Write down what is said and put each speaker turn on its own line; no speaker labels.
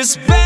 It's bed.